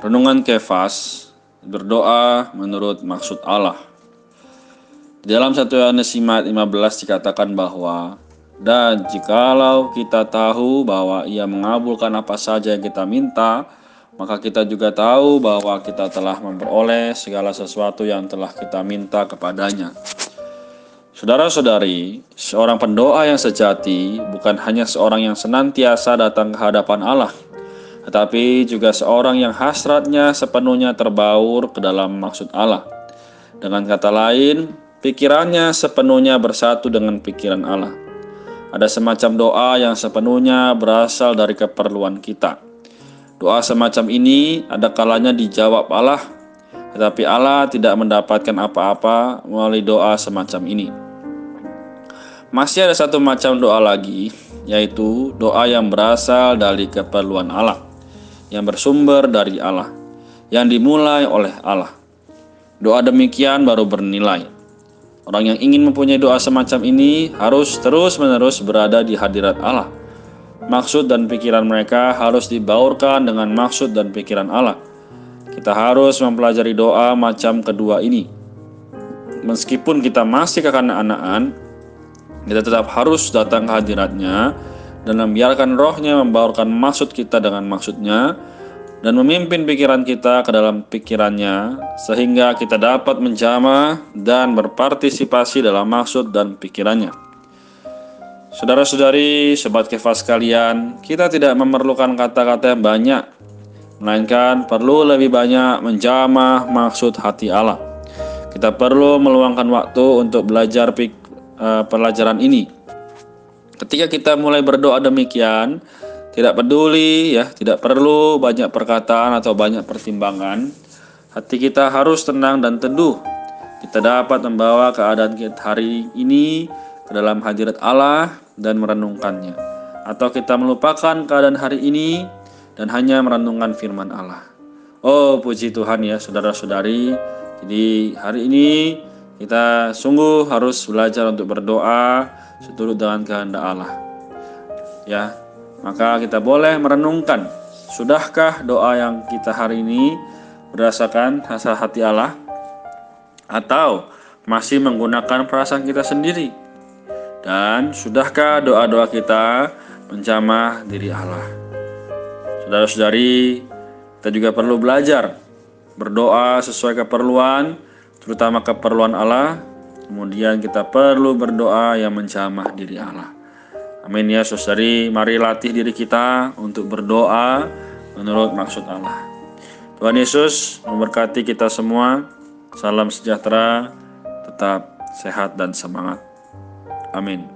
Renungan Kefas berdoa menurut maksud Allah. Dalam 1 Yohanes 5 15 dikatakan bahwa dan jikalau kita tahu bahwa ia mengabulkan apa saja yang kita minta, maka kita juga tahu bahwa kita telah memperoleh segala sesuatu yang telah kita minta kepadanya. Saudara-saudari, seorang pendoa yang sejati bukan hanya seorang yang senantiasa datang ke hadapan Allah, tetapi juga seorang yang hasratnya sepenuhnya terbaur ke dalam maksud Allah. Dengan kata lain, pikirannya sepenuhnya bersatu dengan pikiran Allah. Ada semacam doa yang sepenuhnya berasal dari keperluan kita. Doa semacam ini ada kalanya dijawab Allah, tetapi Allah tidak mendapatkan apa-apa melalui doa semacam ini. Masih ada satu macam doa lagi, yaitu doa yang berasal dari keperluan Allah yang bersumber dari Allah, yang dimulai oleh Allah. Doa demikian baru bernilai. Orang yang ingin mempunyai doa semacam ini harus terus-menerus berada di hadirat Allah. Maksud dan pikiran mereka harus dibaurkan dengan maksud dan pikiran Allah. Kita harus mempelajari doa macam kedua ini. Meskipun kita masih kekanak-kanakan, kita tetap harus datang ke hadiratnya dan membiarkan rohnya membaurkan maksud kita dengan maksudnya dan memimpin pikiran kita ke dalam pikirannya sehingga kita dapat menjamah dan berpartisipasi dalam maksud dan pikirannya. Saudara-saudari, sobat kefas sekalian, kita tidak memerlukan kata-kata yang banyak, melainkan perlu lebih banyak menjamah maksud hati Allah. Kita perlu meluangkan waktu untuk belajar uh, pelajaran ini Ketika kita mulai berdoa demikian, tidak peduli ya, tidak perlu banyak perkataan atau banyak pertimbangan. Hati kita harus tenang dan teduh. Kita dapat membawa keadaan kita hari ini ke dalam hadirat Allah dan merenungkannya. Atau kita melupakan keadaan hari ini dan hanya merenungkan firman Allah. Oh, puji Tuhan ya, saudara-saudari. Jadi hari ini kita sungguh harus belajar untuk berdoa seturut dengan kehendak Allah. Ya, maka kita boleh merenungkan, sudahkah doa yang kita hari ini berdasarkan hasil hati Allah atau masih menggunakan perasaan kita sendiri? Dan sudahkah doa-doa kita menjamah diri Allah? Saudara-saudari, kita juga perlu belajar berdoa sesuai keperluan terutama keperluan Allah. Kemudian kita perlu berdoa yang menjamah diri Allah. Amin ya saudari, mari latih diri kita untuk berdoa menurut maksud Allah. Tuhan Yesus memberkati kita semua. Salam sejahtera, tetap sehat dan semangat. Amin.